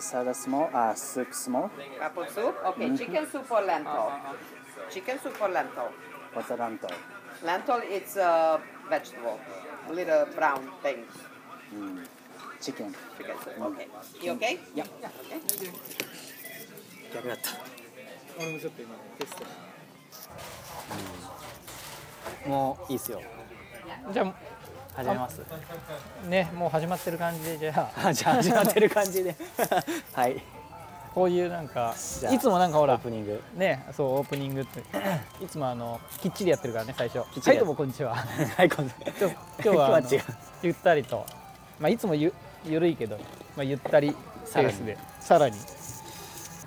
salad small, uh, soup small. Apple soup? Okay, chicken soup or lentil? Chicken soup or lentil? What's the ranto? Lentil, it's a vegetable, little brown things. Chicken. Chicken soup, okay. You okay? Yeah. Okay. 逆だった。俺もちょっと今テストもういいっすよ。じゃ 始めます。あねもう始まってる感じでじゃああ じゃあ始まってる感じで。はい。こういうなんかいつもなんかほオーらプニング。ねそうオープニングって いつもあのきっちりやってるからね最初はいどうもこんにちは はい、今度。今日今日は今日は違うゆったりとまあいつもゆゆるいけど、まあ、ゆったりペースでさらに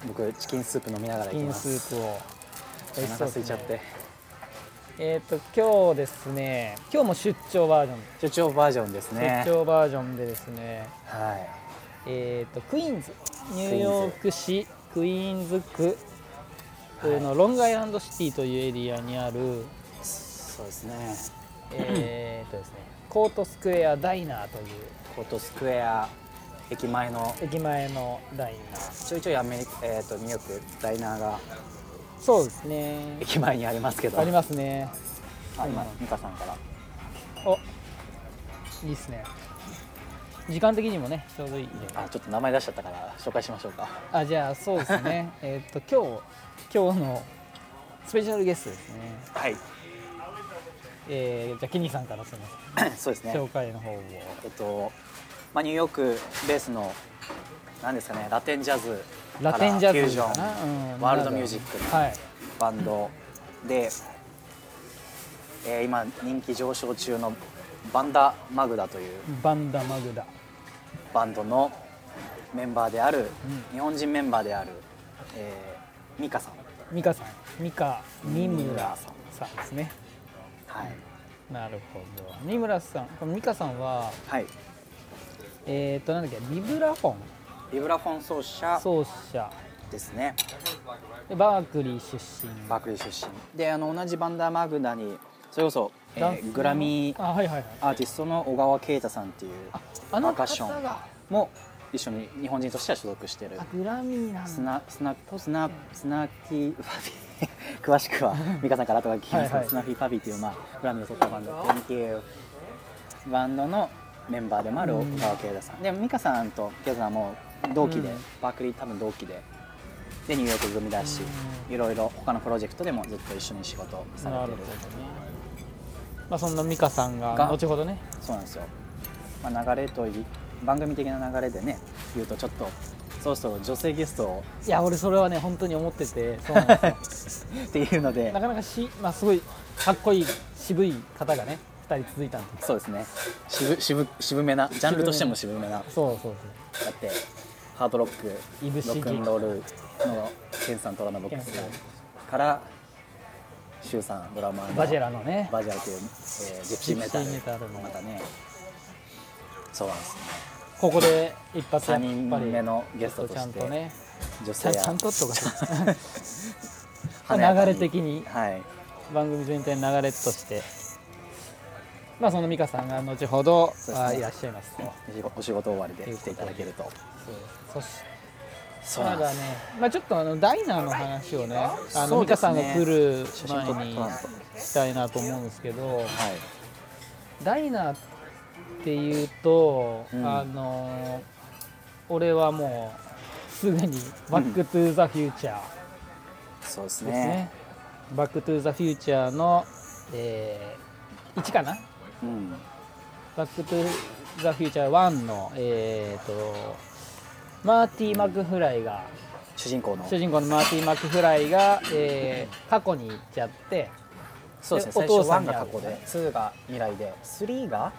僕チキンスープ飲みながらチキン。スープをお腹空いちゃって。えっ、と今日ですね今日も出張バージョン、出張バージョンですね。出張バージョンでですねはい。えー、とクイーンズ。ニューヨーク市クイーンズ区のロングアイランドシティというエリアにある、そうですね。えーとですね、コートスクエアダイナーという。コートスクエア駅前の。駅前のダイナー。ちょいちょいアメリカ、えー、とニューヨークダイナーがそうですね。駅前にありますけど。ありますね。あ今美香さんから。おいいっすね。時間的にもねちょうどいいんで。あちょっと名前出しちゃったから紹介しましょうか。あじゃあそうですね。えっと今日今日のスペシャルゲストですね。はい。えー、じゃあケニーさんからすみまそうですね。紹介の方を。えっと、まあ、ニューヨークベースの何ですかねラテンジャズラテンジャズフュージョンワールドミュージックのはい。バンド。で、えー今人気上昇中のバンダ・マグダというバンダマグダ。バンドのメンバーである、う日本人メンバーである、えーミカさん。ミカさん。ミカ三村村さん。ですね。はい、なるほど。三村さん。このミカさんははい、えっ、となんだっけビブラフォン？ビブラフォン奏者奏者。ですね。でバークリー出身。バークリー出身。であの同じバンダーマグダにそれこそ、えーグラミーアーティストの小川啓太さんっていうあパのーカッション。も一緒に日本人としては所属してる。あグラミーなんだ。スナスナスナスナキーパビ。詳しくは 美香さんから後が聞きますけど、はいはい。スナフィーパビっていうまあグラミーを取ったバンド。Thank バンドのメンバーでもある小川啓太さん、で美香さんと啓太さんはもう同期で、うん。バークリー多分同期で。でニューヨーク組だし、いろいろ他のプロジェクトでもずっと一緒に仕事をされてる。なるね。まあそんなミカさんがが後ほどね。そうなんですよ、まあ、流れといい番組的な流れでね言うとちょっとそろそろ女性ゲストを。いや俺それはね本当に思っててそうなんですよ。っていうので。なかなかし、まあ、すごいかっこいい渋い方がね2人続いたんで。そうですね。渋渋渋めなジャンルとしても渋めな。そうそう。だってハードロックいぶし銀ロックンロールのケンさんトラノボックスからシュウさんドラマーのバジェラのね。バジェラという、えージェプシーメタル。メタルの。またね。そうなんですね。ここで一発やっぱり三人目のゲストとしてちゃんとね。女性や。ちゃんとと か流れ的に。はい。番組全体の流れとして。まあその美香さんが後ほど、ね。あいらっしゃいますと。お仕事終わりで来ていただけると。そしそうなね、まあ、ちょっとあのダイナーの話をねあの美香さんが来る前にしたいなと思うんですけどはいダイナーっていうと、うん。あの俺はもうすぐに「バック・トゥ・ザ・フューチャー」そうですですね。ね。バック・トゥ・ザ・フューチャーの、えー、1かな？うん。バック・トゥ・ザ・フューチャー1の、えー、とマーティー・マクフライが主人公の。主人公のマーティー・マクフライが、えー過去に行っちゃってそうですね。お父初1さんが過去で2が未来で。3が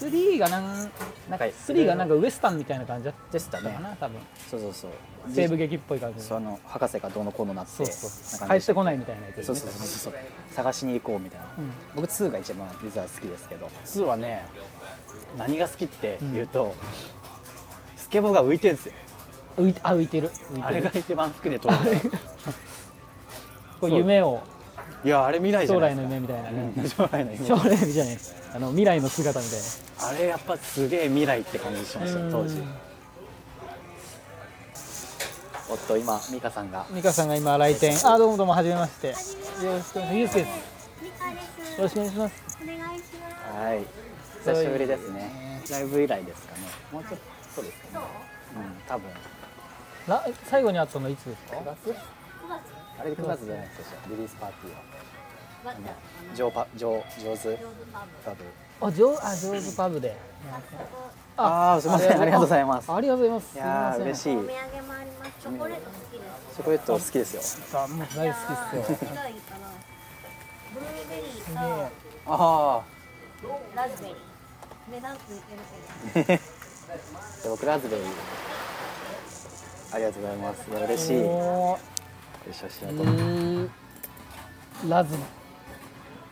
？3がなんなんか3がなんかウエスタンみたいな感じでしたねたかな多分。そうそうそう。西部劇っぽい感じ。そうあの博士がどうのこうのなってそうそう。返してこないみたいなやつそうそうそうそう。探しに行こうみたいな、うん。僕2が一番実は好きですけど。2はね何が好きって言うと、スケボーが浮いてるんですよ。浮いてあ浮いてる。浮いてる。あれが一番好きで撮る こう夢をいやあれ未来じゃ将来の夢みたいなね、うん。将来の夢。将来の夢じゃないあの未来の姿みたいな。あれやっぱすげえ未来って感じしました当時うん。おっと今美香さんが。美香さんが今来店。あどうもどうもはじめまして。よろしくお願いします。ゆうすけです。よろしくお願いします。はい。久しぶりですね。ライブ以来ですかね。もうちょっとですかね。う？ん多分。ら最後に会ったのいつですか？あれ9月じゃないですかリリースパーティーは。ジョーパジョージョーズパブ。あジョーあジョーズパブで。あーすいません。ありがとう。ございます。あありがとうございます。いやー嬉いしい。お土産もあります。チョコレート好きです。チョコレート好きですよ。あもう大好きっすよ。ブルーベリーとあラズベリー。値段ついてるけど。あで僕ラズベリーありがとうございます。嬉しい。おー。写真えを撮って。ーラズ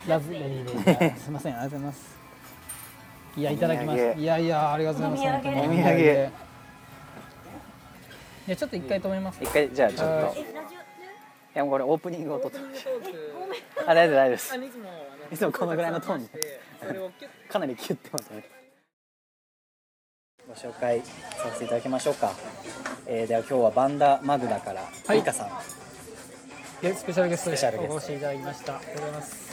ラズベリーで。すみませんありがとうございます。いやいただきます。いやいやありがとうございます。お土産。本当に。お土産。いやちょっと一回止めます。一回じゃあちょっと。はい。いやもうこれオープニングを撮って。あ大丈夫大丈夫です。いつもいつもこのぐらいのトーンで。かなりキュッてますねご紹介させていただきましょうか、えー、では今日はバンダマグダからはい。ミカさん、でスペシャルゲストスペシャルゲスト。でお越しいただきました。ありがとうございます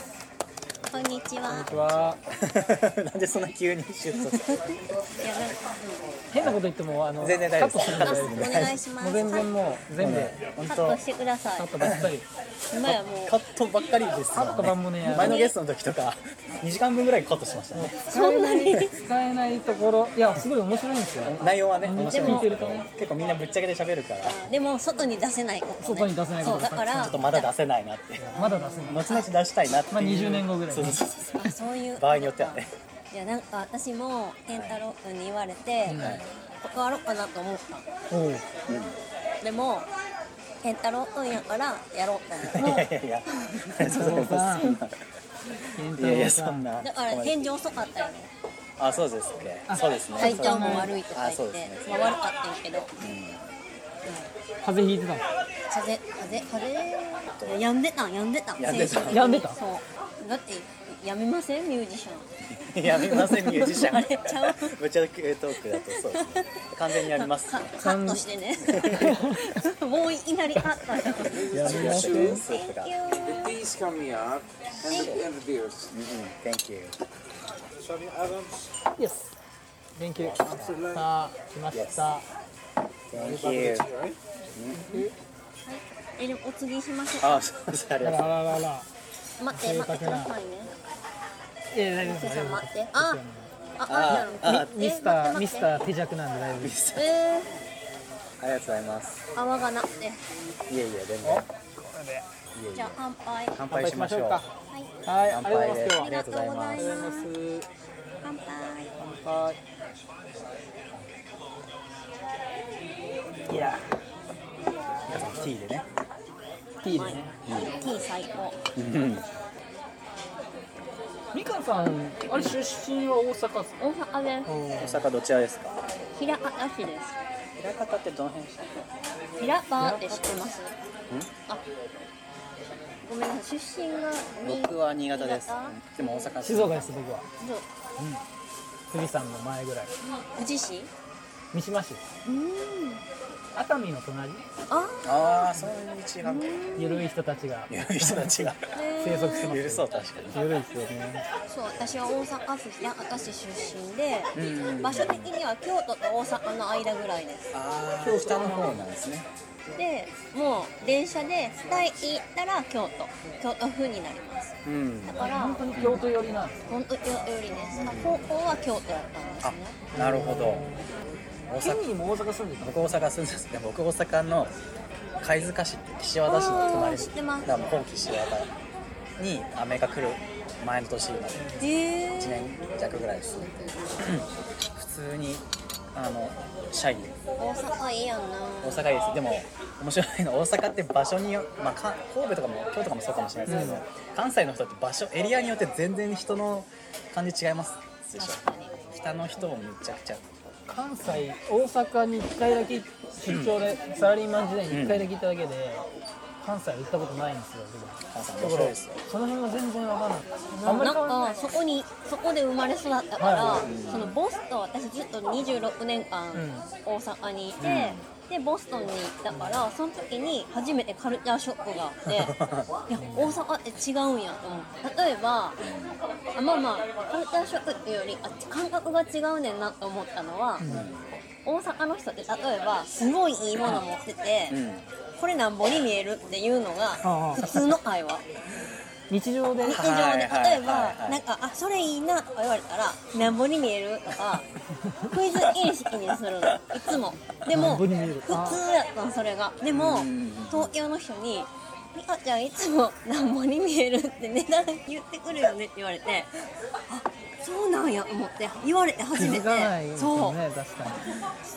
こんにちこんには。ちは。なんでそんな急にシュッといやなんか変なこと言ってもあの全然大丈夫。ですカットするんで大丈夫お願いします。もう全然もう全部本当。カットしてください。カッ。トばっかり。今やもう。カットばっかりですカットばんもね前のゲストの時とか2時間分ぐらいカットしました。ね使えない使えないところ。いやすごい面白いんですよ。内容はね面白い。聞いてるとね。結構みんなぶっちゃけで喋るから。ちでも外に出せないこと、ね。外に出せないことそうだから。ょっとまだ出せないなって。まだ出せない。後々出したいなっていう。まあ20年後ぐらいそうそうそうあそういう。場合によってはね。いやなんか私も健太郎君に言われて、断ろうかなと思った。おう。でも健太郎君やからやろうと思った。いやいやいや。そんな健いやいやそんな。だから返事遅かったよね。あそうですっけそうですね。体調も悪いとかあ言って、そうですね。まあ悪かったんやけど、風邪ひいてたの？風邪風邪風邪？病んでたん病んでたん。病んでた。病んでた？そうだってやめません？ミュージシャン。やめませんミュージシャン。あれちゃう？ぶっちゃけトークだとそうですね。完全にやります。カカットしてね。もういきなりカットやめません Thank you. These coming up and the, and the beers. Thank you. Sorry, Adams. Yes. Thank you. さあ来ました Thank you? えでもお継ぎしましょう。かあそうです。ありあがとうらららら待って待ってくださいね。いや大丈夫です。待って。ああああミスターミスター手弱なんで大丈夫です。えありがとうございます。ー、泡がなくて。いえいえ全然。じゃ乾杯。乾杯しましょう。はい。はいあ乾杯でありがとうございます。ありがとうございます。ます乾杯乾杯。いや。皆さんティーでねティーでね。ティー最高うんみかんさんあれ出身は大阪っすか？大阪です大阪どちらですか？平方市です。平方ってどの辺でしたっ平場って知ってます？あごめんなさい出身がけ僕は新潟です。でも大阪静岡です僕は。そう。富士山の前ぐらい。富士市？三島市うん熱海の隣？あああそういう違うゆる。い人たちが。いう人たちが。生息してます許そう確かに。ゆるいですよね。そう私は大阪府平方市出身でうん。場所的には京都と大阪の間ぐらいです。ああ北の方なんですね。でもう電車で2駅行ったら京都。京都府になります。うん。だから本当に京都寄りなんです本当京都よりです。高校は京都やったんですあねなるほど大ケ阪ニーも大阪住んでた僕大阪住んでます。で僕大阪の貝塚市って岸和田市の隣知ってます。だからもう本気岸和田にアメリカ来る前の年までへえ1年弱ぐらい住んでて。普通にあの社員大阪いいやんな。大阪いいです。でも面白いの大阪って場所によまあか神戸とかも京都とかもそうかもしれないですけど、関西の人って場所エリアによって全然人の感じ違いますでしょ。確かに。北の人もめちゃくちゃ関西大阪に1回だけ出張で、サラリーマン時代に1回だけ行っただけで、関西は行ったことないんですよ関西僕だから面白いですよ。その辺は全然わかんない。あんまりなん変そこにそこで生まれ育ったから、はそのボストン私ずっと26年間大阪にいて、でボストンに行ったからその時に初めてカルチャーショックがあって いや大阪って違うんやと思う。例えばあまあまあカルチャーショックっていうよりあ感覚が違うねんなと思ったのは、大阪の人って例えばすごいいいもの持ってて、これなんぼに見えるっていうのが普通の会話。日常で。日常で。例えばなんか「あそれいいな」とか言われたら「なんぼに見える?」と かクイズ形式にするの。いつも。でなも普通やったんそれが。でも東京の人に「美香ちゃんいつも なんぼに見えるって値段言ってくるよね」って言われてあそうなんやと思って言われて初めて。気づかないですそう。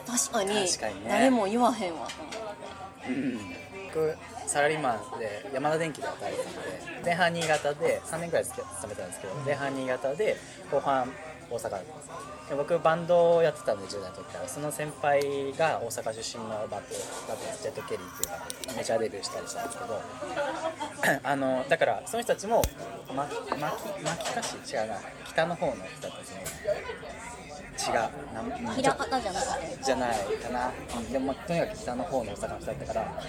確かに。誰も言わへんわと思って。僕サラリーマンで山田電機で働いてたので前半新潟で3年ぐらい勤めてたんですけど前半新潟で後半大阪だったんですで僕バンドをやってたんで10代の時から。その先輩が大阪出身のバンドだったんです。ジェット・ケリーっていうかメジャーデビューしたりしたんですけど。あのだからその人たちもま巻き巻きかし違うな。北の方の人たちも違う。なん平方じゃなくて。じゃないかな、でもとにかく北の方の大阪の人だったから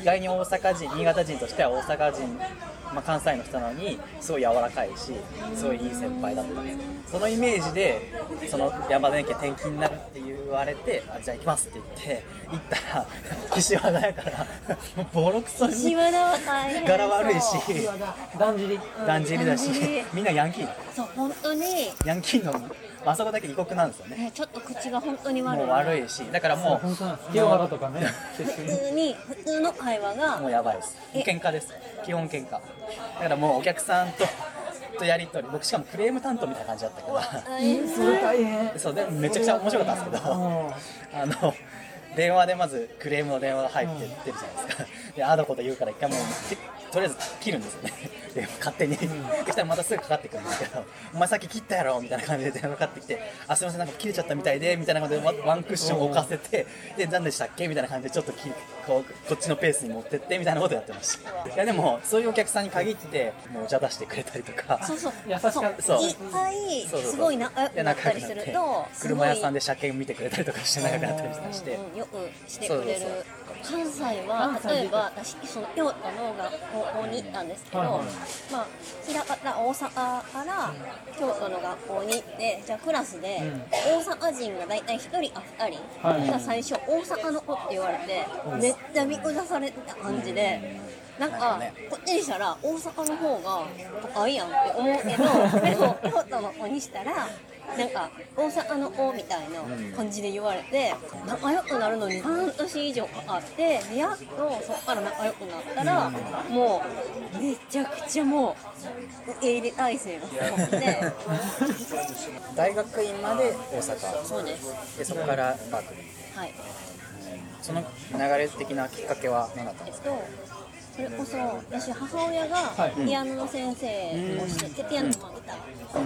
意外に大阪人新潟人としては大阪人、まあ、関西の人なのにすごい柔らかいしすごいいい先輩だったんですそのイメージでその山田電機転勤になるって言われてあじゃあ行きますって言って行ったら 岸和田やからもうボロクソに岸和田は大変そう柄悪いしだんじりだんじりだしみんなヤンキーそう本当に。ヤンキーのあそこだけ異国なんですよね。ねちょっと口が本当に悪い。もう悪いしだからもう普通に普通の会話がもうやばいです。喧嘩です。基本喧嘩。だからもうお客さんととやり取り、僕しかもクレーム担当みたいな感じだったから。それ大変。そうでめちゃくちゃ面白かったんですけど、あの電話でまずクレームの電話が入って出るじゃないですか。でああだこと言うから一回もうきとりあえず切るんですよね。で勝手に。そしたらまたすぐかかってくるんですけど、お前さっき切ったやろみたいな感じで電話かかってきて、あすいませんなんか切れちゃったみたいでみたいな感じでワンクッション置かせて、で何でしたっけみたいな感じでちょっときこうこっちのペースに持ってってみたいなことやってました。いやでもそういうお客さんに限ってもうお茶出してくれたりとか。そうそう。優しかったそう。いっぱいすごい仲良くでなったりすると車屋さんでで車検見てくれたりとかして仲良くなったりとかして、うんうん、よくしてくれる。関西は例えば私その京都の学校に行ったんですけど、はいはいまあ平方大阪から京都の学校に行ってじゃあクラスで大阪人が大体1人か2人、はい最初大阪の子って言われてめっちゃ見下されてた感じで。なんかこっちにしたら大阪の方が都会やんって思うけどでも京都の子にしたらなんか大阪の子みたいな感じで言われて仲良くなるのに半年以上かかってでやっとそっから仲良くなったらもうめちゃくちゃもう受け入れ体制がすごくて。大学院まで大阪。そうです。でそこからバークリー。はいその流れ的なきっかけは何だったんですか？えっとそれこそ私母親がはい。ピアノの先生をしてて、ピアノのまあギタ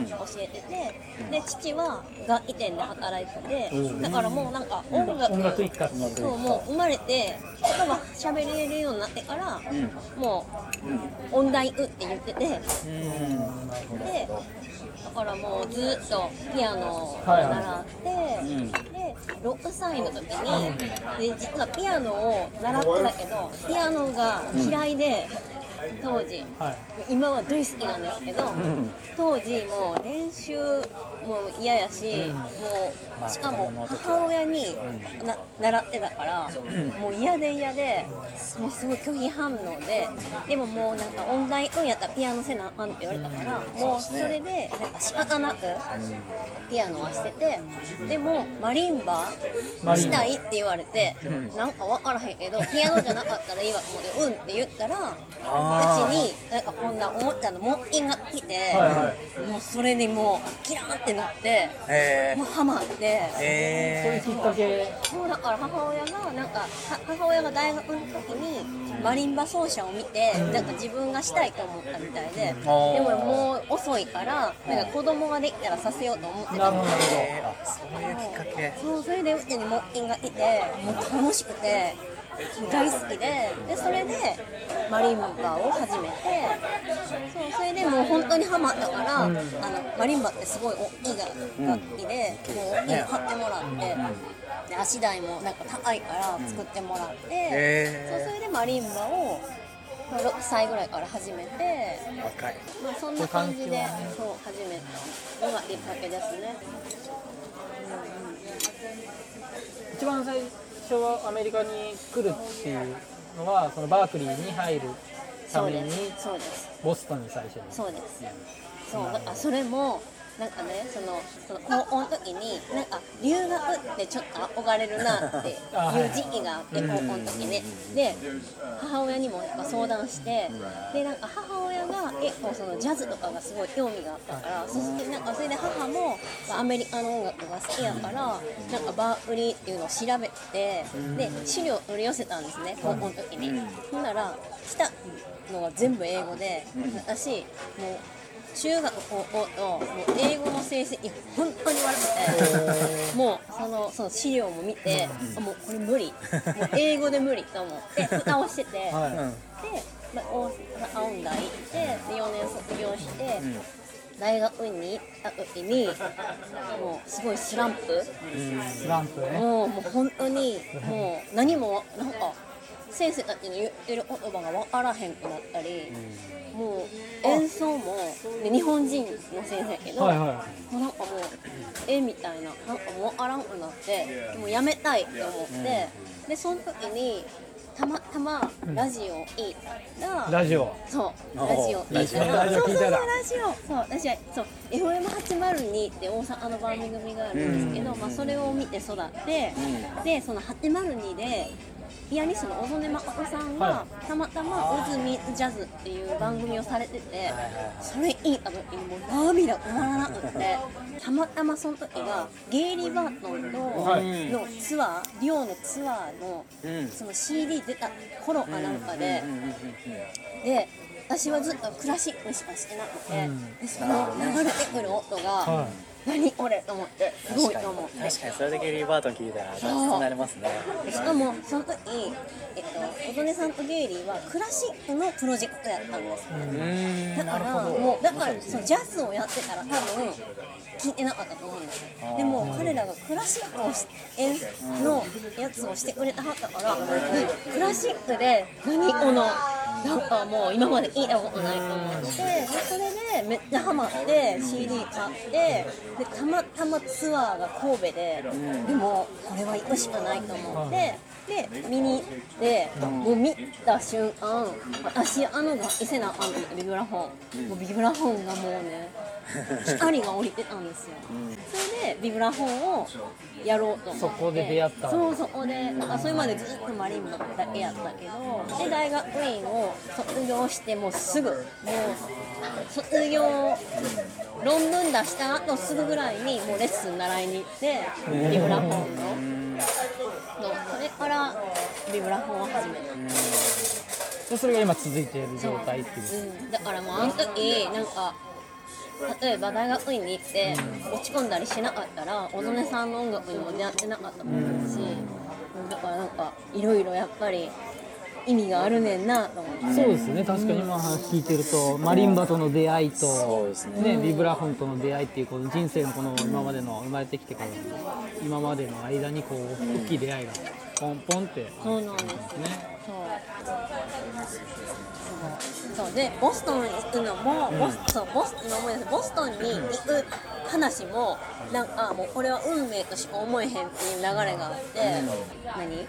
ーを教えてて、で父は楽器店で働いてて、だからもうなんか音楽音楽一家そうもう生まれて言葉喋れるようになってから、もう音大うって言ってて、でだからもうずっとピアノを習って、で6歳の時にで実はピアノを習ってたけどピアノが嫌いで当時、はい。今は大好きなんですけど、当時もう練習も嫌やし、もうしかも母親にな習ってたから、もう嫌で嫌でもうすごい拒否反応ででももうなんか音大うんやったらピアノせなあかんって言われたから、もうそれでなんか仕方なくピアノはしててでもマリンバしたいって言われて、なんか分からへんけどピアノじゃなかったらいいわと思ってうんって言ったらうちになんかこんなおもちゃの？木琴が来て、はもうそれにもうキラーってなってえもうハマって。そういうえきっかけ。そうだから母親がなんかは母親が大学の時にマリンバ奏者を見てなんか自分がしたいと思ったみたいででももう遅いからなんか子供ができたらさせようと思ってたなるほど。なるえそういうきっかけ。そうそれでうちに木琴がいてもう楽しくて大好きででそれでマリンバを始めてそうそれでもう本当にハマったから、あのマリンバってすごい大きい楽器で、もう大きいの買ってもらって、で足台もなんか高いから作ってもらって、へー。そうそれでマリンバをまあ6歳ぐらいから始めて、若い。まあ、そんな感じでそう始めたのがきっかけですね。一番最初はアメリカに来るっていうのはそのバークリーに入るためにです。そうです。ボストンに最初に。そうです。そう。だからそれもなんかねそのその高校の時になんか留学ってちょっと憧れるなっていう時期があって 高校の時ね。で母親にもやっぱ相談してでなんか母親が結構そのジャズとかがすごい興味があったからそしてなんかそれで母もまあアメリカの音楽が好きやからなんかバークリーっていうのを調べてで資料を取り寄せたんですね高校の時に。ほんなら来たのが全部英語で私もう中学高校ともう英語の成績本当に悪くてもうそのその資料も見てあもうこれ無理。もう英語で無理と思って蓋をしてて、で、まあ、大阪音大行ってで4年卒業して、大学に行った時にもうすごいスランプ、スランプね。もうもう本当にもう何もなんか先生たちの言ってる言葉が分からへんくなったり、もう演奏もで日本人の先生やけど、はいはもうなんかもう絵みたいななんかもう分からんくなってもうやめたいって思って、でその時にたまたまラジオを聞いたら、いラジオ。そう、ラジオ聞いいたらそうそうそう、ラジオ、そう、私は、そう、FM802 って大阪の番組があるんですけど、まあ、それを見て育って、で、その802で。ピアニストの小曽根誠さんがはたまたま「オズ・ミジャズ」っていう番組をされててそれ聞いた時にもう涙止まらなくってたまたまその時がゲイリー・バートンののツアーリオのツアーのその CD 出た頃かなんかでで私はずっとクラシックしかしてなくて、でその流れてくる音が、は何これと思ってすごいと思って。確かにそれでゲリー・バートン聞いたら脱になりますね。でしかもその時、えっと、琴音さんとゲイリーはクラシックのプロジェクトやったんですねだからもうだからそのジャズをやってたら多分聞いてなかったと思うんですよ。でも彼らがクラシックをのやつをしてくれたはったからクラシックで何このなんかもう今まで聞いたことないと思ってそれでめっちゃハマって CD 買ってでたまたまツアーが神戸ででもこれは行くしかないと思ってで見に行ってもう見た瞬間私あの楽器せなあかんと思ってビブラフォン。もうビブラフォンがもうね光が降りてたんですよ。それでビブラフォンをやろうと思って。そこで出会ったそうそこでなんかそれまでずっとマリンバだけやったけどで大学院を卒業してもうすぐもう卒業論文出した後すぐぐらいにもうレッスン習いに行ってビブラフォンのそうそれからビブラフォンを始めたでそれが今続いている状態っていう。うん、だからもうあの時なんか例えば大学院に行って落ち込んだりしなかったら小曽根さんの音楽にも出会ってなかったと思うし、だからなんかいろいろやっぱり意味があるねんなと思って。そうですね。確かに今の話聞いてるとマリンバとの出会いと、ね。ね、ビブラフォンとの出会いっていうこの人生のこの今までの生まれてきてからの今までの間にこう大きい出会いがポンポンって。そうなんですね。そう。そう。でボストンに行くのも、ボスそうボス今思い出したボストンに行く話もなんかもうこれは運命としか思えへんっていう流れがあって、何？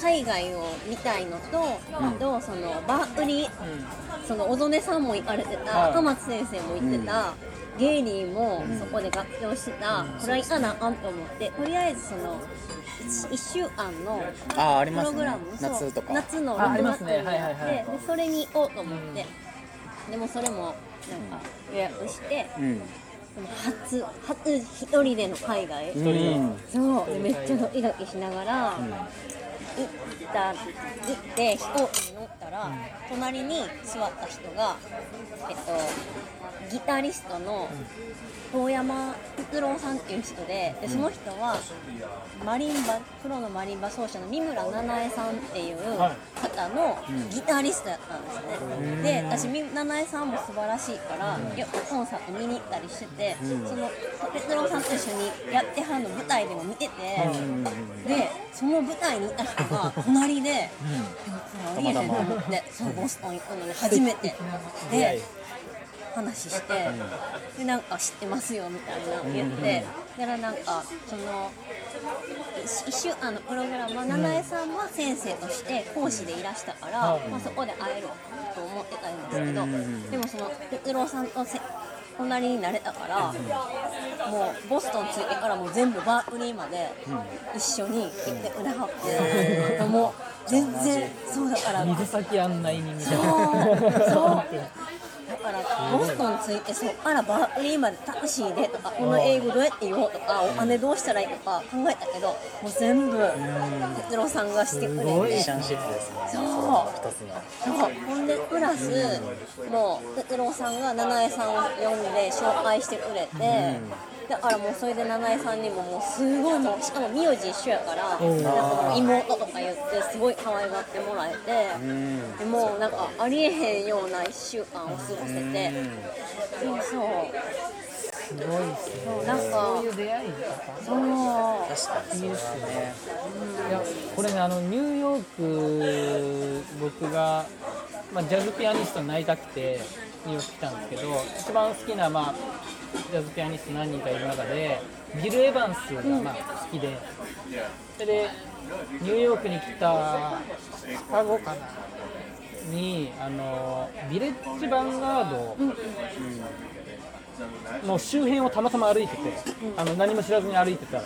海外を見たいのと、あとそのバークリー、その小曽根さんも行かれてた、赤松先生も行ってた、ゲイリーもそこで学長してた、これは行かなあかんと思ってとりあえずその 1, 週間のプログラムそう夏とか。夏のああり6ますね。月にやって、はいはいはい。でそれに行こうと思って、でもそれもなんか予約して、初初一人での海外、一人でそう。でめっちゃドキドキしながら、行った行って飛行機に乗ったら、隣に座った人がえっとギタリストの遠山哲郎さんっていう人ででその人はマリンバプロのマリンバ奏者の三村七重さんっていう方のギタリストやったんですね、で私三七重さんも素晴らしいから、よくコンサート見に行ったりしてて、その哲郎さんと一緒にやってはるの舞台でも見てて、でその舞台にいた人が隣で、でもこれありえへんと思ってボストン行くのに初めて。で話して、でなんか知ってますよみたいな言って、だからなんかその一週間のプログラムは七重さんは先生として講師でいらしたから、まあ、そこで会えると思ってたんですけど、でもその哲郎さんとせ隣になれたから、もうボストン着いてからもう全部バークリーまで一緒に行ってくれはって、もう全然そうだから。水先案内人みたいそう。なそうだからボストン着いてそっからバークリーまでタクシーでとかこの英語どうやって言おうとかお金どうしたらいいとか考えたけどもう全部哲郎さんがしてくれミッてションシップですねそう一つのそうほんでプラスもう哲郎さんが七重さんを呼んで紹介してくれて、だからもうそれで七重さんにももうすごいもうしかも名字一緒やからなんかもう妹とか言ってすごい可愛がってもらえてでもうなんかありえへんような1週間を過ごせてそうそう。すごいですねそうなんかそういう出会いとかそう。確かにそうですね。いやこれねあのニューヨーク僕が、まあ、ジャズピアニストになりたくてニューヨーク来たんですけど一番好きな、まあ、ジャズピアニスト何人かいる中でビル・エヴァンスが、まあ、好きでそれでニューヨークに来たシカゴかな？にあのビレッジヴァンガードの周辺をたまたま歩いてて、あの何も知らずに歩いてた。ら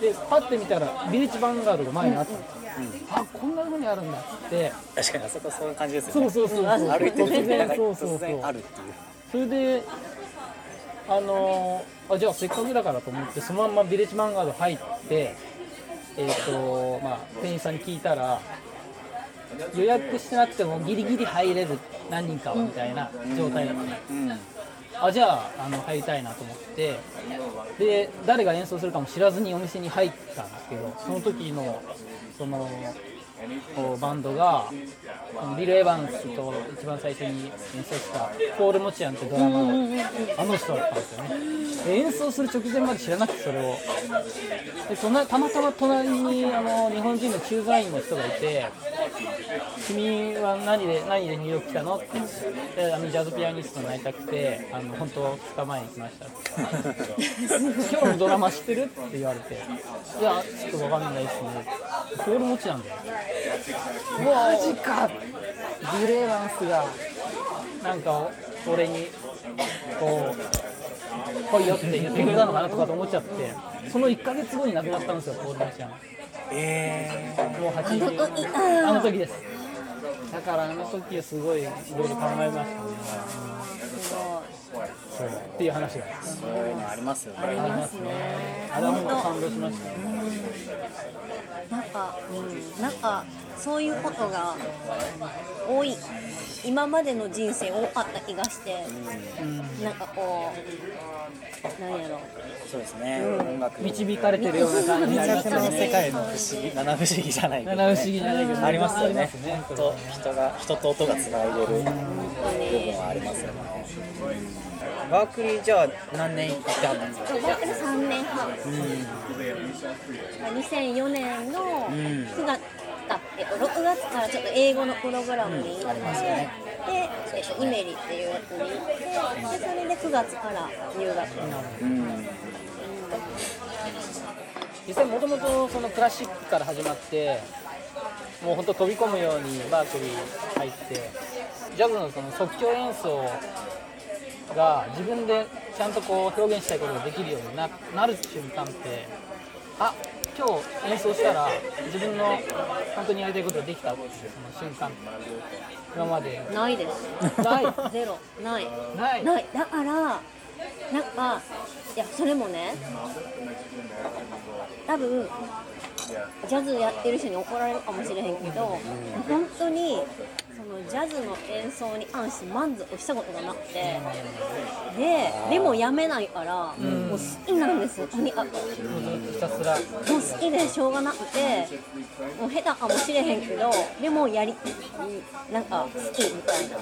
でパッて見たらビレッジヴァンガードが前にあったんですよ、あこんな風にあるんだっつって。確かにあそこそういう感じですよね。そうそうそうそう。歩いてる時になんかそうそうそう。突然あるっていう。それであのーあじゃあせっかくだからと思ってそのまんまビレッジヴァンガード入ってえっ、とまあ店員さんに聞いたら予約してなくてもギリギリ入れる何人かはみたいな状態だったね、あじゃああの入りたいなと思ってで誰が演奏するかも知らずにお店に入ったんですけどその時のそのバンドがビル・エヴァンスと一番最初に演奏したポール・モチアンってドラマのあの人だったんですよね。で演奏する直前まで知らなくてそれを。で隣たまたま隣にあの日本人の駐在員の人がいて君は何で何でニューヨーク来たのって。言ってであのジャズピアニストになりたくてあの本当2日前に来ました。今日のドラマ知ってる？って言われて。いやちょっとわかんないですね。ポール持ちなんだよマジかビレーバンスがなんか俺にこう来いよって言ってくれたのかなとかと思っちゃってその1ヶ月後に亡くなったん。ですよポール持ちゃんえもう80あの時ですだからあの時はすごいいろいろ考えましたねそうっていう話がー、そういうのありますよね。ありますね。あれは本当感動しました。ねなんか、うん、なんかそういうことが多い。今までの人生多かった気がして、なんかこうなんやろ。そうですね、音楽導かれてるような感じになりますよこの世ね界の不思議七不思議じゃないけど、七不思議じゃないけどありますよねね本当人が人と音がつないでる部分はありますよねバークリーじゃあ何年行ったんですかそう僕ら3年半、2004年の9月、あえっと、6月からちょっと英語のプログラムに行って、で、えっと、イメリっていうやつに行ってでそれで9月から入学実際もともとそのクラシックから始まってもう本当飛び込むようにバークリー入ってジャズのその即興演奏が自分でちゃんとこう表現したいことができるようにななる瞬間ってあ今日演奏したら自分の本当にやりたいことができたっていうその瞬間今まで。ないです。ない。ゼロ。ない。ない。ない。だからなんかいやそれもね多分ジャズやってる人に怒られるかもしれへんけど、本当にそののジャズの演奏に関して満足したことがなくて。ででもやめないから、もう好きなんですよ。とにかく。ひたすら。もう好きでしょうがなくてもう下手かもしれへんけどでもやりなんか好きみたいな。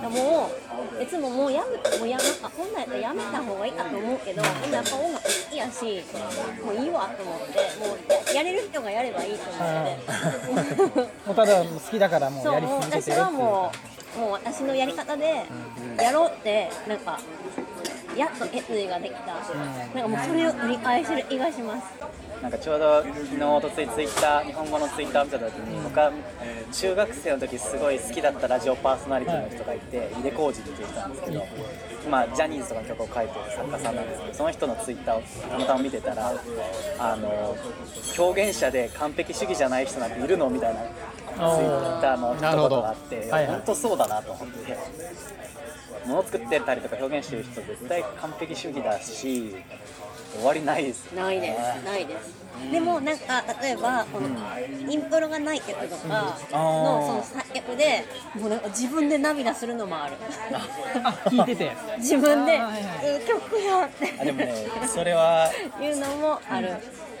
でもういつももうやめもうやなんかこんなんやったらやめた方がいいかと思うけどでもやっぱ音楽好きやしもういいわと思ってもうややれる人がやればいいと思って。もうただ好きだからもうやり続けてるっていう。はもうもう私のやり方でやろうってなんかやっと決意ができた、なんかもうそれを繰り返してる気がします。なんかちょうど昨日おとついツイッター日本語のツイッターを見た時に僕は中学生の時すごい好きだったラジオパーソナリティの人がいて井出浩二っていう人なんですけど今ジャニーズとかの曲を書いてる作家さんなんですけどその人のツイッターをたまたま見てたらあの表現者で完璧主義じゃない人なんているのみたいなツイッターの一言があってはいはい。本当そうだなと思って。物作ってたりとか表現してる人絶対完璧主義だし終わりないですよね。ないです、ないです。でもなんか例えばこのインプロがない曲とかのその作曲でもうなんか自分で涙するのもある。あ聞いてて。自分で曲やって。あでもねそれは いうのもある。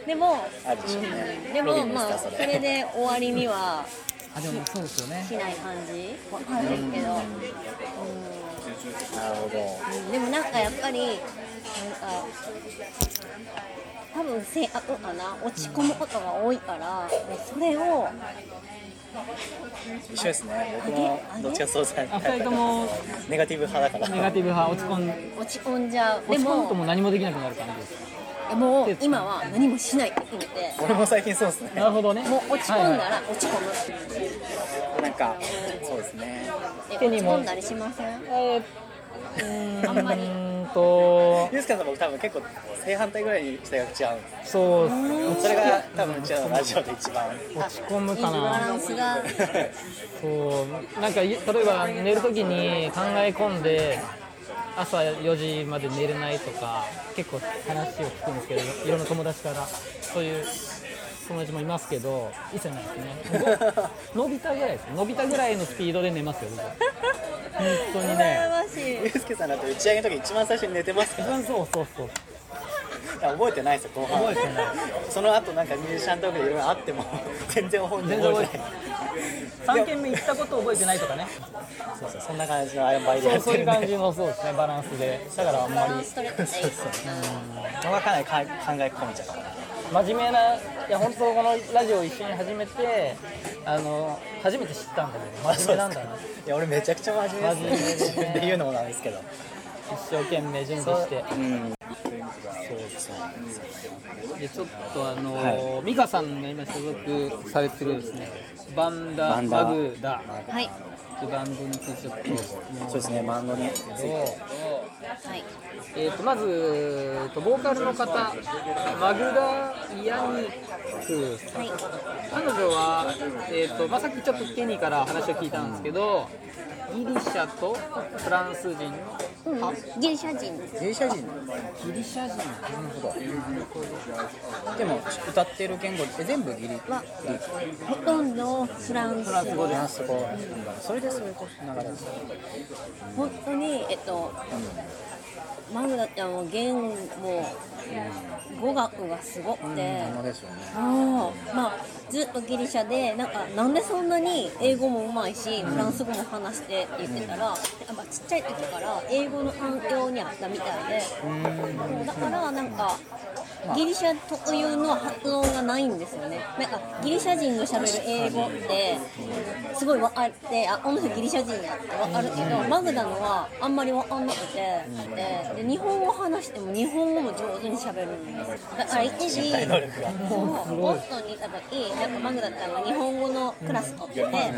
でも、あるでしょうね。うん。でもロビンですかまあそれで終わりにはあでもそうですよね。しない感じわかんないけど。うん。なるほど。うん。でもなんかやっぱりなんか多分性格かな。落ち込むことが多いからそれを一緒ですね。僕もどっちかそうですねあ二人とも ネガティブ派だから。ネガティブ派落ち込ん落ち込んじゃう。で落ち込むとも何もできなくなる感じですか？もう今は何もしないって決めて。俺も最近そうですね。なるほどね。もう落ち込んだはいら落ち込む、なんかそうですね。え手にも落ち込んだりしません？はいえーあんまり。うーんとユースケさん僕多分結構正反対ぐらいに性格違うんでそうす。それが多分うちらのラジオで一番。落ち込むいいかなバランスが。そう。なんかい例えば寝るときに考え込んで朝4時まで寝れないとか結構話を聞くんですけどいろんな友達からそういう友達もいますけど一切ないですね。僕伸びたぐらいです。伸びたぐらいのスピードで寝ますよ僕。は本当にね。羨ましい。ユースケさんだって打ち上げの時一番最初に寝てますから。いそうそうそう。や覚えてないですよ後半。覚えてない。その後なんかミュージシャントークでいろいろあっても 全然覚えてない。てない。3軒目行ったこと覚えてないとかね。そうそうそんな感じの塩梅でそうそういうやってるんで感じのそうですねバランスで。だからあんまり。バランス取れてていい僕はかなりか考え込めちゃう真面目ないや本当このラジオを一緒に始めてあの初めて知ったんだけど真面目なんだな。いや俺めちゃくちゃ真面目ですね。真面目ですね。自分で言うのもなんですけど一生懸命準備して。うんでちょっとあの、は美香さんが今所属されてるですねバンダバンダバグダ。はい。っバンドについてちょっと。そうですねバンドに。ついてはい。えー、とまず、えーとボーカルの方マグダ・イヤニクさん。はい。彼女は、えーとまあ、さっきちょっとケニーから話を聞いたんですけどギリシャとフランス人うギリシャ人。ギリシャ人。ギリシャ人。なるほど。でも歌ってる言語って全部ギリ。はほとんどフランスフランス語でそれでそういう流れです本当にえっと、マグダちゃんは言語語学がすごくて、そうですよね。もうまあずっとギリシャでなんかなんでそんなに英語もうまいしフランス語も話してって言ってたら、やっぱちっちゃい時から英語の環境にあったみたいで、そうだからなんかギリシャ特有の発音がないんですよね。なんかギリシャ人のしゃべる英語ってすごい分かってあこの人ギリシャ人やって分かるけどマグダのはあんまり分かんなくてでで日本語話しても日本語も上手にしゃべる。んですだから一時そうボストンにいた時なんかマグダちゃんが日本語のクラス取ってて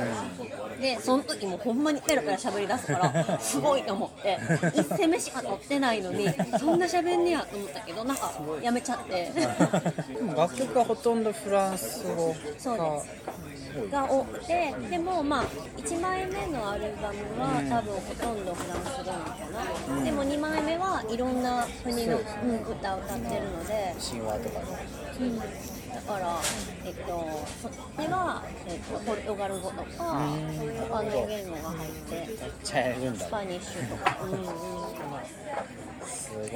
でその時もほんまにペラペラ喋り出すからすごいと思って一戦目しか取ってないのにそんな喋んねやと思ったけどなんかやめちゃって。楽曲はほとんどフランス語そうですが多くて。でもまあ1枚目のアルバムは多分ほとんどフランス語なのかな、でも2枚目はいろんな国の、うん歌を歌ってるので、神話とかの。うんだから、えっと、そっちは、えっと、ポルトガル語とか他の言語が入ってめっちゃやるんだ。スパニッシュとか、うん。うん、すごい。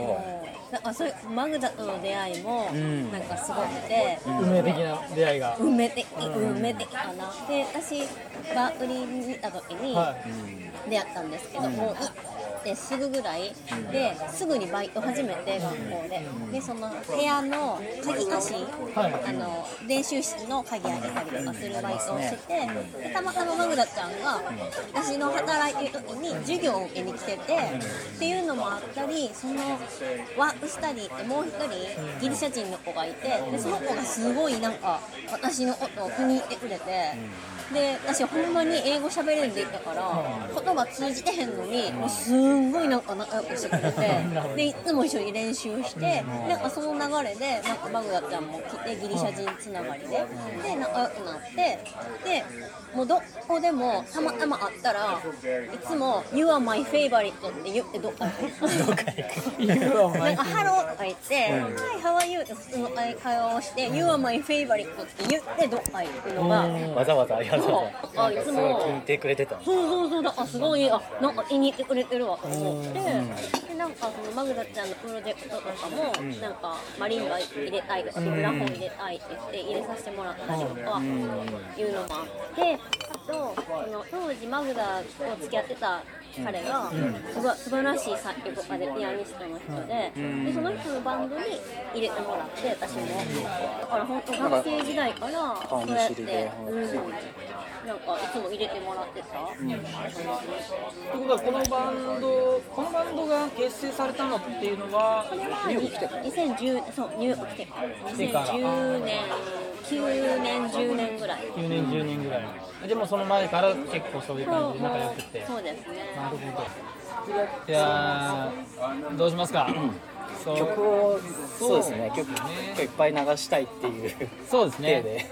なんかそういうマグダとの出会いもん。なんかすごくて、運命的な出会いが。運命的運命的かな。で私バークリーにいた時には出会ったんですけど、もう行ってすぐぐらいですぐにバイト始めて学校で。でその部屋の鍵貸し、はい。あの練習室の鍵開けたりとかするバイトをしててでたまたまマグダちゃんが私の働いてる時に授業を受けに来ててっていうのもあったりそのワークスタディってもう一人ギリシャ人の子がいてでその子がすごいなんか私のことを気に入ってくれてで私ほんまに英語喋れんでいったから言葉通じてへんのにもうすんごいなんか仲良くしてくれて でいつも一緒に練習してなんかその流れでなんかマグダちゃんも来てギリシャ人つながりでで仲良くなってでもうどこでもたまたま会ったらいつも 「You are my favorite」って言ってどっか行くい。言うわお前なんか「ハロー」とか言って「はい、How are you?」って普通の会話をして「You are my favorite」って言ってどっか行くのがわざわざありがとうそうあいつも。聞いてくれてたそうそうそう。だからすごいあなんか気に入ってくれてるわ。と思ってでなんかそのマグダちゃんのプロジェクトとかもなんかマリンバ入れたいとかグラフォン入れたいって言って入れさせてもらったりとかいうのもあってあとその当時マグダと付き合ってた彼がすごい素晴らしい作曲家でピアニストの人ででその人のバンドに入れてもらって私も。だから本当学生時代からそうやってうん。なんかいつも入れてもらってた。感じということはこのバンドこのバンドが結成されたのっていうのはこれは2010そうニューヨーク来てから。2010年9年10年ぐらい。9年10年ぐらい。でもその前から結構そういう感じで仲良くて。そうですね。なるほど。いやーどうしますか？そう。曲をそうですね。曲ね曲いっぱい流したいっていう。そうです体ねで。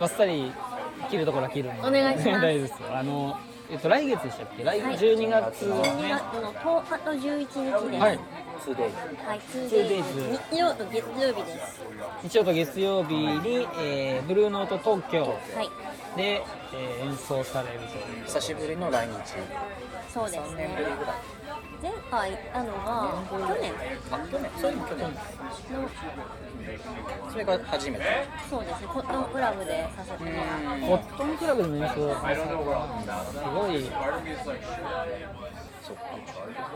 バッサリ切るところは切るんで。お願いします。大丈夫ですよ。あのえっと来月でしたっけ？来はい。12月の12ね月の10日と11日です。はい。2 days はい、2 2days days 日曜と月曜日です。日曜と月曜日に、えーブルーノート東京。はい。で、えー演奏されるという。久しぶりの来日。そうです3年ねぶりぐらい。前回行ったのが去年。あ去年。それも去年。のそれが初めて？そうですね。コットンクラブでさせてもらって。コットンクラブでの演奏すごい。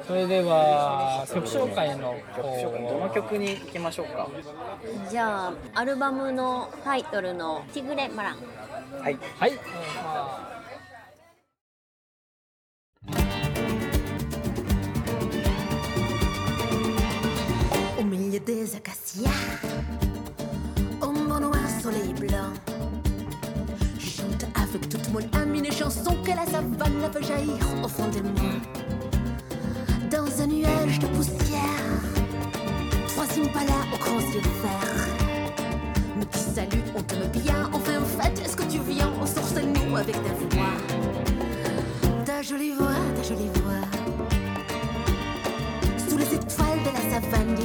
それでは曲紹介の曲紹介どの曲に行きましょうか？じゃあアルバムのタイトルの「ティグレ・マランはい。はい、milieu des acacias, au noir soleil blanc. Je chante avec toute mon âme une chanson que la savane la fait jaillir au fond de moi. Dans un nuage de poussière, trois impalas aux grands yeux verts. Nous qui saluent, on t'aime bien, on fait est-ce que tu viens, on sorcelle-nous avec ta voix? Ta jolie voix, ta jolie voix. Sous les étoiles de la savane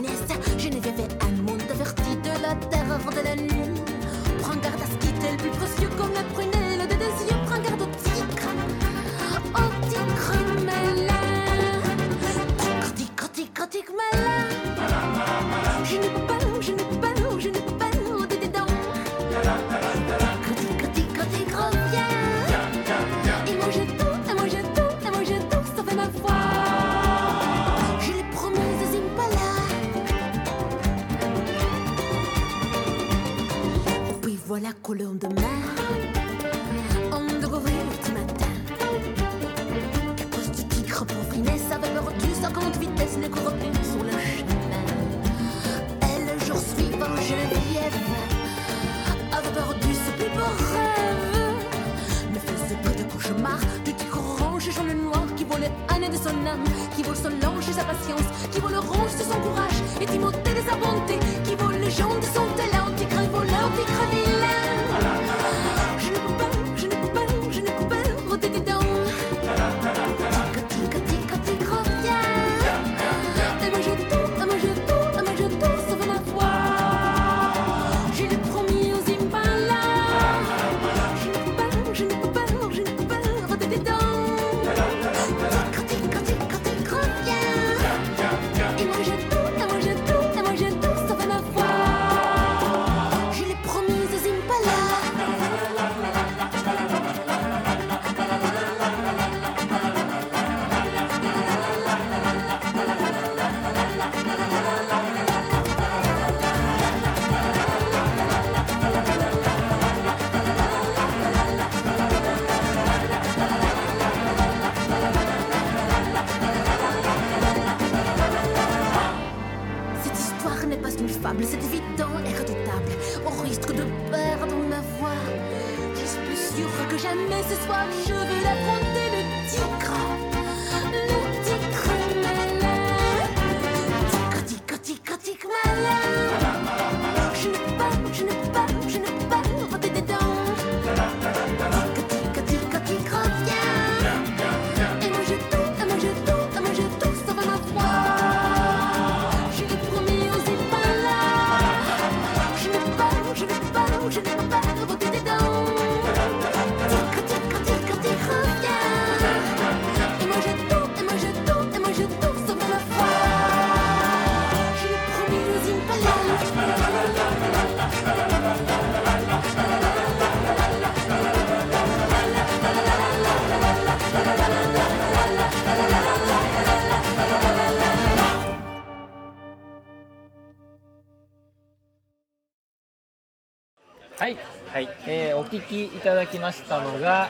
きいただきましたのが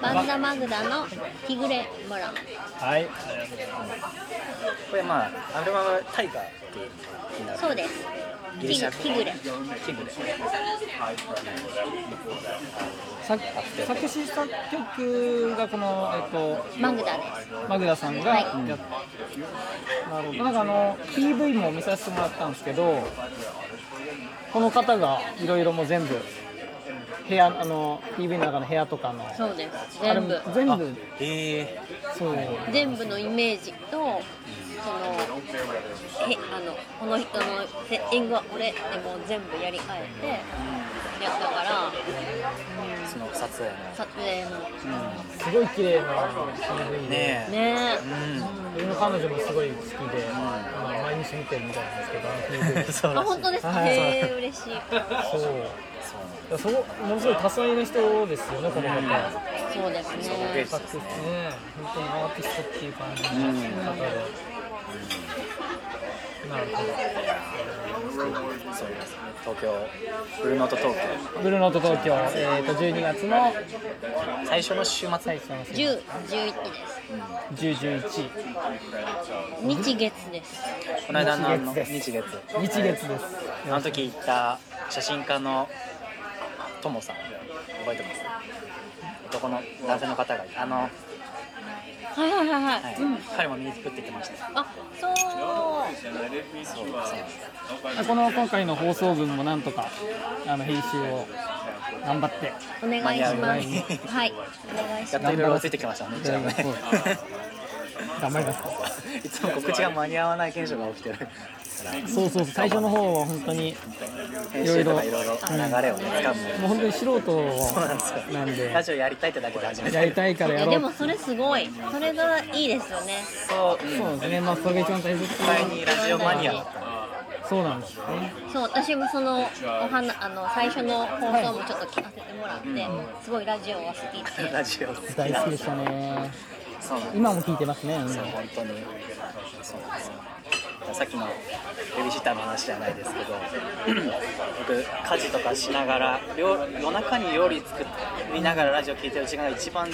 バンダマグダの日暮れブラウンはいこれまあアルバムタイガーってになる。そうです。ギリシャ日暮れ。キングで作作詞作曲がこの、えっと、マグダです。マグダさんがやっ、なるほど。なんかあの PV も見させてもらったんですけどこの方がいろいろもう全部部屋あの PV の中の部屋とかの。そうです。あれ全部。全部？ええ。そう。全部のイメージとそのへあのこの人のセッティングはこれでもう全部やり替えてやったからその撮影の。撮影の。すごい綺麗な PV で、ねえ。ねうん。俺の彼女もすごい好きで、まあ、毎日見てるみたいなんですけどあの PV あそうらしい。本当ですか、はい。へえ嬉しい。そうそのものすごい多彩な人ですよねこの方、そうですね。作詞ね。本当にアーティストっていう感じの方で、なるほそうですね。東京ブルーノート東京。どブルーノート東京、えー、と12月の最初の週末最初の10、11です10、11日。月です。この間の日月日月です。あの時行った写真家のトモさん覚えてます？男の男性の方があの、はいはいはいはい、はい。うん。彼も見に行くって言ってました。あそう。そう。そうこの今回の放送分もなんとかあの編集を頑張って。お願いします。はいお願いしまやっといろいろついてきましたね。頑張ります。いつも告知が間に合わない現象が起きてるそうそう最初の方は本当にいろいろ流れをね掴むもう本当に素人そうなんでなんでラジオやりたいってだけで始めてやりたいからやろう。やでもそれすごい。それがいいですよね。そう、うん、そうですね。まあそれが一番大切前にラジオマニアだった。そうなんですよね。そう私もそのお花あの最初の放送もちょっと聞かせてもらって、すごいラジオが好きって ラジオ好き大好きでしたね。今も聞いてますね、うん。そう本当に。そうなんですよさっきのベビーシッターの話じゃないですけど 僕家事とかしながら料夜中に料理作りながらラジオ聞いてる時間が一番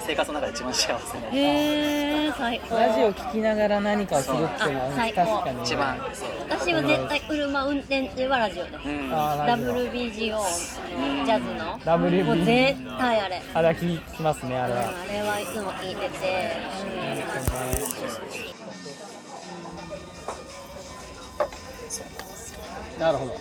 生活の中で一番幸せなへえ最高。ラジオ聞きながら何かをするっていうのは確かに一番そう私は絶対車運転中はラジオです、うん。WBGO のジャズの。WBGO もう絶対あれ。あれは聞きますねあれは。あれはいつも聞いてて、なるほど。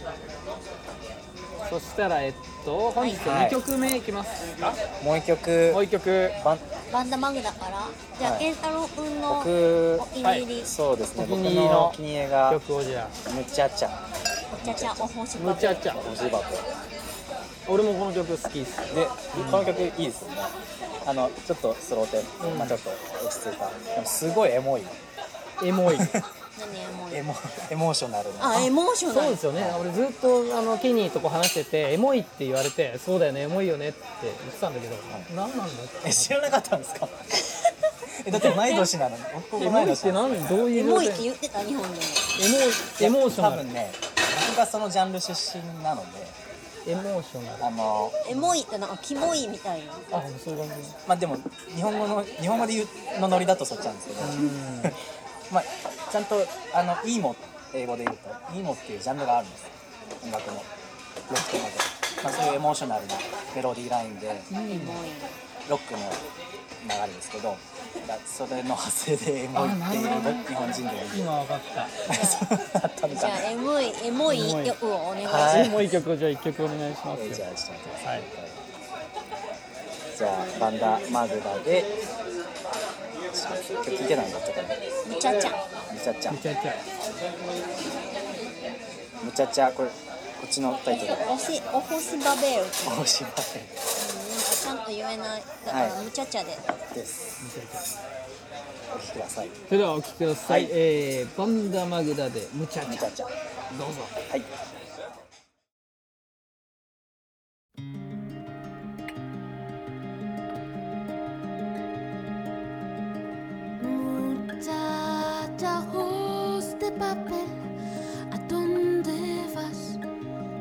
そしたらえっと本日はい。2曲目いきます。か、もう一曲。もう1曲。バン。バンダマグだから。じゃあはい。健太郎君の僕お気に入り、そうですね。お気僕に入りののお気に入りが曲をじゃむちゃちゃ。お茶茶お星あむちゃちゃ。おじばこ俺もこの曲好きです。でこの曲いいですよね。あのちょっとスローテン。ポ、うん。まあちょっと落ち着いた。でもすごいエモい。エモい エモエモーショナルな。あエモーショナル。そうですよね。俺ずっとあのケニーとこ話しててエモいって言われてそうだよねエモいよねって言ってたんだけど何なんだって。え知らなかったんですか？えだって同い年なの？に僕同いエモいって何？どういエモいって言ってた日本で。もエモエモーショナル。多分ね僕がそのジャンル出身なので。エモーショナル。あのエモいってなんかキモいみたいな。あそう感じ。まあでも日本語の日本語で言うのノリだとそっちなんですけど、まあちゃんとあのイーモ英語で言うとイーモっていうジャンルがあるんです音楽のロックとかで、まあ、そういうエモーショナルなメロディーラインでエモいロックの流れですけどだそれの派生でエモいっていう日本人でもいい今分かった。そうだったのか。じゃあエモいエモいエモい曲をお願いします、はい。もう一曲じゃあ一曲お願いしますじゃあちょっと待ってください、はい。じゃあバンダマグダでちょっと今日聞いてないんだったかなむちゃちゃむちゃちゃ。めちゃちゃ。むちゃちゃこれこっちのタイトル。おしお星バベル。っておしまなんかちゃんと言えない。だからはい。むちゃちゃで、せんです。お聞きください。それではお聴きください、はい。えー、バンダマグダでむちゃちゃ。むちゃちゃ。どうぞ。はい「¿a dónde vas?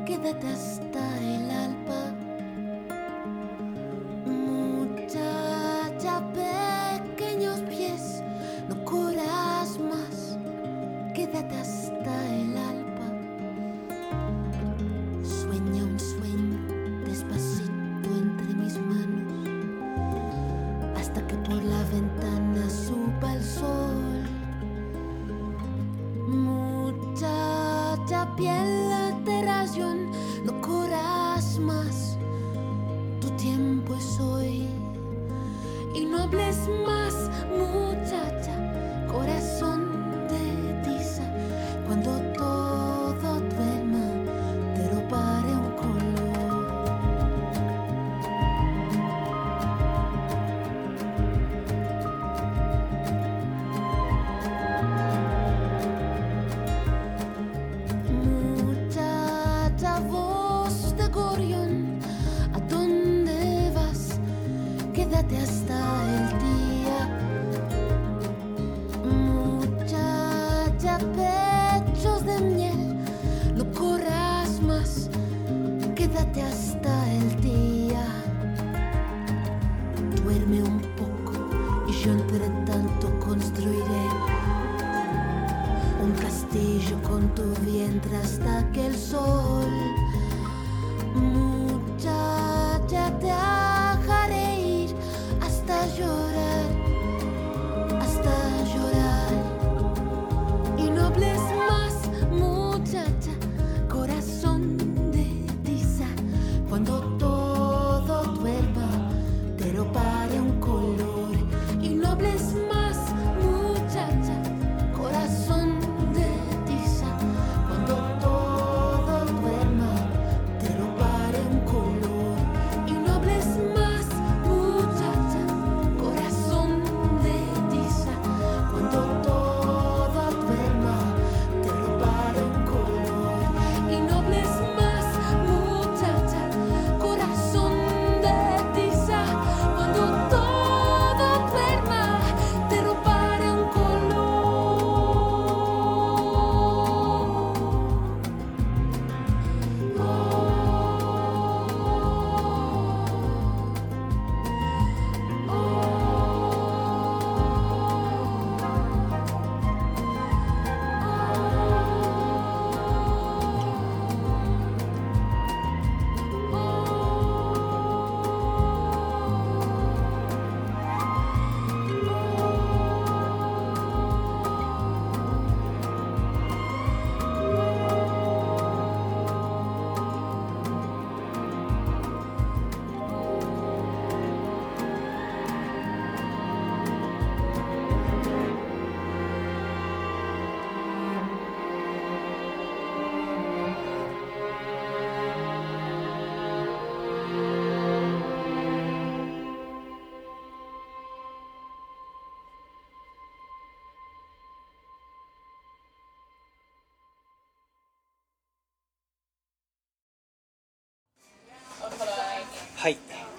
Quédate hasta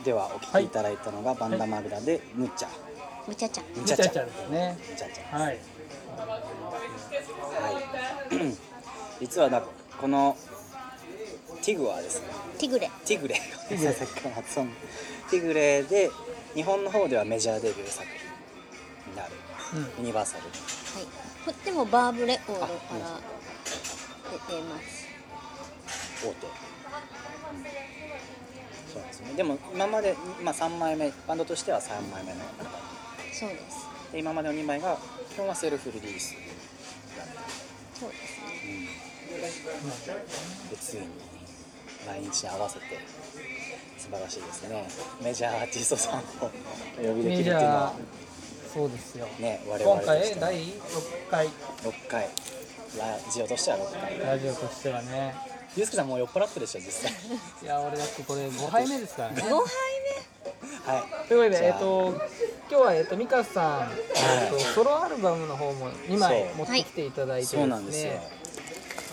ではお聞きいただいたのがバンダマグダでむっちゃむちゃちゃムチャチャムチャチャですね。ムチャチャはいはい。実はなこのティグはですね。ティグレ。ティグレ。ティグレ。さっきから発音。ティグレで日本の方ではメジャーデビュー作品になる。ユニバーサル。はい。こっちもバーブレコードから出てます。大手、ね。でも今まで、まあ、3枚目バンドとしては3枚目の。アルバムそうです。で今までの2枚が基本はセルフリリース。そうですね。でついに来日に合わせて素晴らしいですね。メジャーアーティストさんをお呼びできるっていうのは。そうですよ。ね我々今回第6回。6回ラジオとしては6回ラジオとしてはね。ゆうすけさんもう酔っ払ってるでしょ実際。いや俺だってこれ5杯目ですからね。5杯はい。ということで、えっと、今日は、えっと、ミカさん、えっと、ソロアルバムの方も2枚持ってきていただいてそうなんですよ。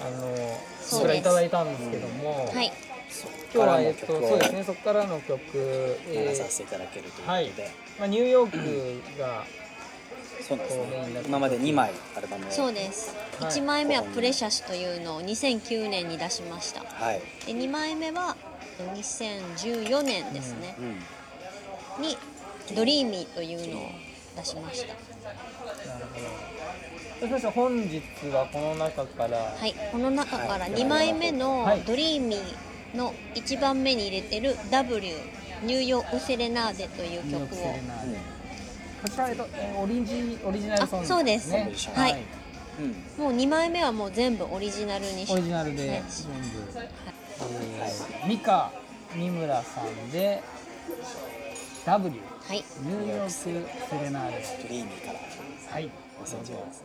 あの、す。それいただいたんですけども、目はい。今日は、えっと、そうですね、そこからの曲、え流さーせていただけるということで、はい。まあ、ニューヨークが、そうなんですね。今まで2枚アルバムを。そうです。はい1枚目は「プレシャス」というのを2009年に出しました。はい、で2枚目は2014年ですね、うん、に「ドリーミー」というのを出しました。なるほど。そして本日はこの中から、はいこの中からはい。2枚目のはい「ドリーミー」の1番目に入れてる「W ニューヨークセレナーデ」という曲を。こちら、えっと、えーオリジオリジナルソングあそうです。ね。はいうん。もう2枚目はもう全部オリジナルにしオリジナルでね全部、えーミカ三村さんで W はい。ニューヨークセレナーデドリーミーから。はい。2010年です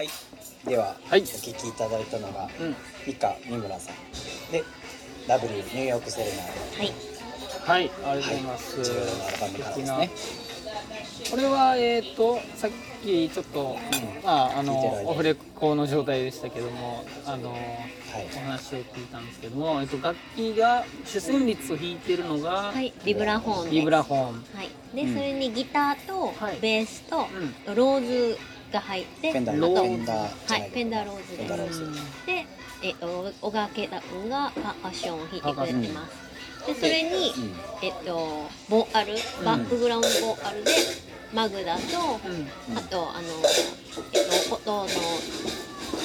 はい。では、はい。お聞きいただいたのが、うん。ミカ三村さん。で W ニューヨークセレナー。はい。はいありがとうございます、はい。ね。これはえっ、とさっきちょっと、まああのオフレコの状態でしたけどもあのはい。お話を聞いたんですけども、えっと、楽器が主旋律を弾いてるのが、はいビブラフォンです。ビブラフォン。はい。で、それにギターとはい。ベースとローズが入って、フェンダーはいフェンダーローズです。で、えっと小川慶太君がパーカッションを弾いてくれてます。でそれに、うん。えっとボーカルバックグラウンドボーカルでマグダと、うん。あとあのえっと琴の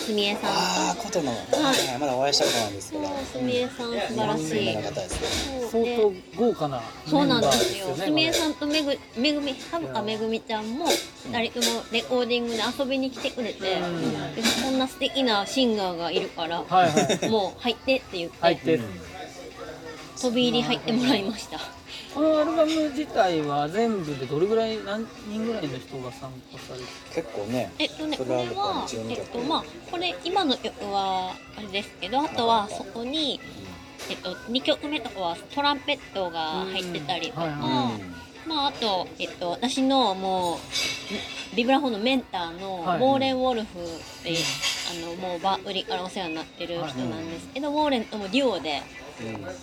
すみえさんああとことの、はい、まだお会いしたことないんですけど。そうすみえさん素晴らしい。有名な方ですねそうで相当豪華なそうなんですよ。すみえさんとめぐめぐみ、はぶかめぐみちゃんも二人ともレコーディングで遊びに来てくれて、でこんな素敵なシンガーがいるから、はいはい。もう入ってって言って、入って、飛び入り入ってもらいました。このアルバム自体は全部でどれぐらい何人ぐらいの人が参加されて結構ねえっとね、こそれはれは、12えっとまあ、これ今の曲はあれですけど、あとはそこに。えっと、2曲目とかはトランペットが入ってたりとか、うん。はいはまあ、あと、えっと、私のもうビブラフォンのメンターのはい。ウォーレン・ウォルフっていう、あのもうバー売りからお世話になってる人なんですけど、ウォーレンともデュオで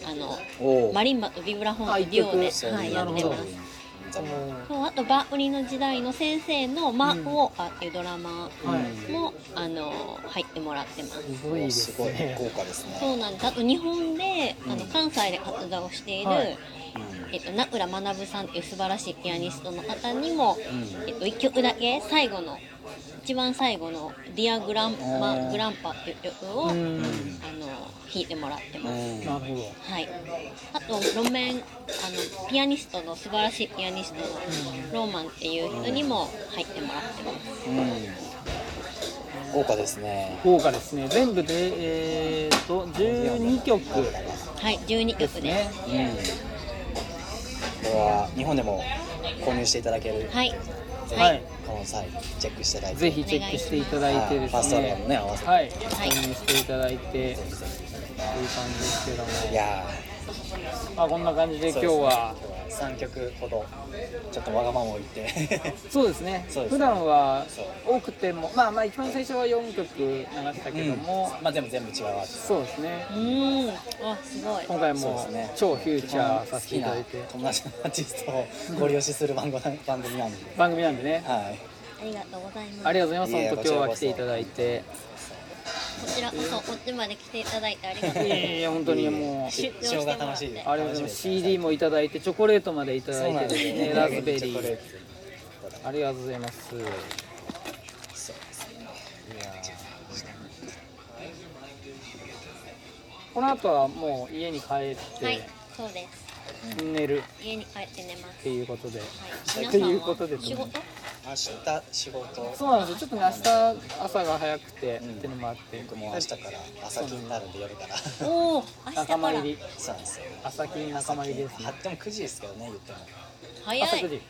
あのマリンバとビブラフォンとデュオで、はい、やってます。そうあとバー売りの時代の先生のマウォーカーっていうドラマはい。も、あの入ってもらってます。すごいですすごいね豪華ですね。そうなんです。あと日本で、あの関西で活動している、はい。えっと、名倉学さんっていう素晴らしいピアニストの方にも、えっと、1曲だけ最後の一番最後の「ディアグランマグランパ」っていう曲を、うん。あの弾いてもらってます。うん。なるほどはい、あと路面あのピアニストの素晴らしいピアニストのローマンっていう人にも入ってもらってます。うん。豪華ですね。豪華ですね。全部でえー、と12曲。はい、12曲です。ですね。うん。これは日本でも購入していただける。はい、ぜはい。ひこの際チェックしていただいて。ぜひチェックしていただいてですね。ファーストアルバムね合わせて。はい。はい購入していただいてという感じですけども。いやまあこんな感じで今日は3曲ほどちょっとわがままを言って。そうですね。そうです普段は多くてもまあまあ一番最初は4曲流したけども、まあ全部全部違うアーティスそうですね。うーん、あ、すごい。今回もそうですね。超フュートチャーさせていただいて。友達のアーティストをご利用しする番組番組なんで。番組なんでね。はい。ありがとうございます。ありがとうございます。いえ本当今日は来ていただいてこちらこそ、こっちまで来ていただいてありがとう。ごいざいやいや本当にもう出張が楽しい。ありがとうございます。CD もいただいてチョコレートまでいただいてねラズベリー。ありがとうございます。この後はもう家に帰って、ます。はい、そうです。寝る。家に帰って寝ます。っ。ていうことで。はい、っていうことで。仕事？明日仕事。そうなんですよ。ちょっとね明日朝が早くて、っていうのもあって。僕も明日から朝勤になるんで夜から。おお、明日仲から。間入りそうなんですよ。朝勤仲間入りですね。はでも9時ですけどね言っても。早朝9い。時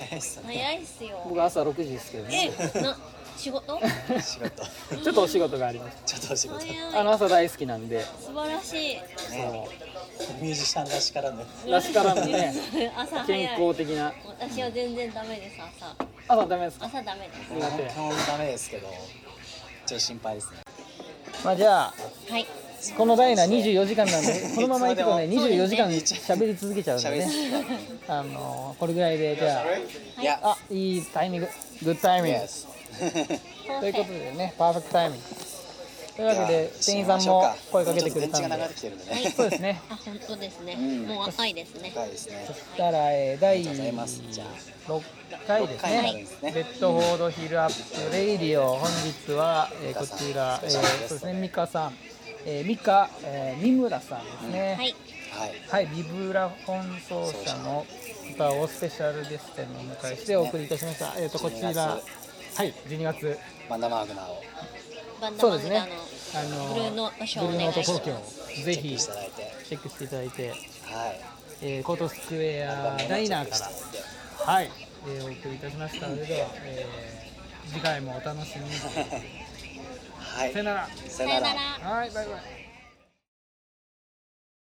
早いっすね。早いっすよ。僕朝6時ですけどね。え、な、仕事？仕事。ちょっとお仕事があります。ちょっとお仕事。あの朝大好きなんで。素晴らしい。ねミュージシャンらしからぬ。らしからぬね。朝早健い。康的な。私は全然ダメです。朝。朝ダメですか？朝ダメです。苦手。基本ダメですけどちょっと心配ですね。まあじゃあはい。このダイナ24時間なんで このまま行くとねいつま24時間喋り続けちゃうんでね。あのこれぐらいでじゃい。や。ああいいタイミング。グッタイミングということでねパーフェクトタイミングというわけで店員さんも声かけてくれたんで。そうですね。あ、本当ですね。ん。もう赤いですね。深いですね。そしたら、えー、第ありがとうございます。じゃあ。6回です六回ですね。レッドフォードヒルアップレイディオ本日は、えーこちら、えー、そうですね。ミカさん、えー、ミカ、えー、三村さんですね、はい。はい。はい、ビブラフォン奏者の歌をスペシャルゲストにお迎えしてお送りいたしました。えっ、とこちら、12はい、12月、マンダマーグナーをそうですね。あのブルーノートショーブルーノートお願いします。東京ぜひチェックしていただいてチェックしていただいて、はい。えー、コートスクエアダイナーから、はい、えー、お送りいたしました。それでは、えー、次回もお楽しみに。はい。さよなら。さよなら。ら。はいバイバイ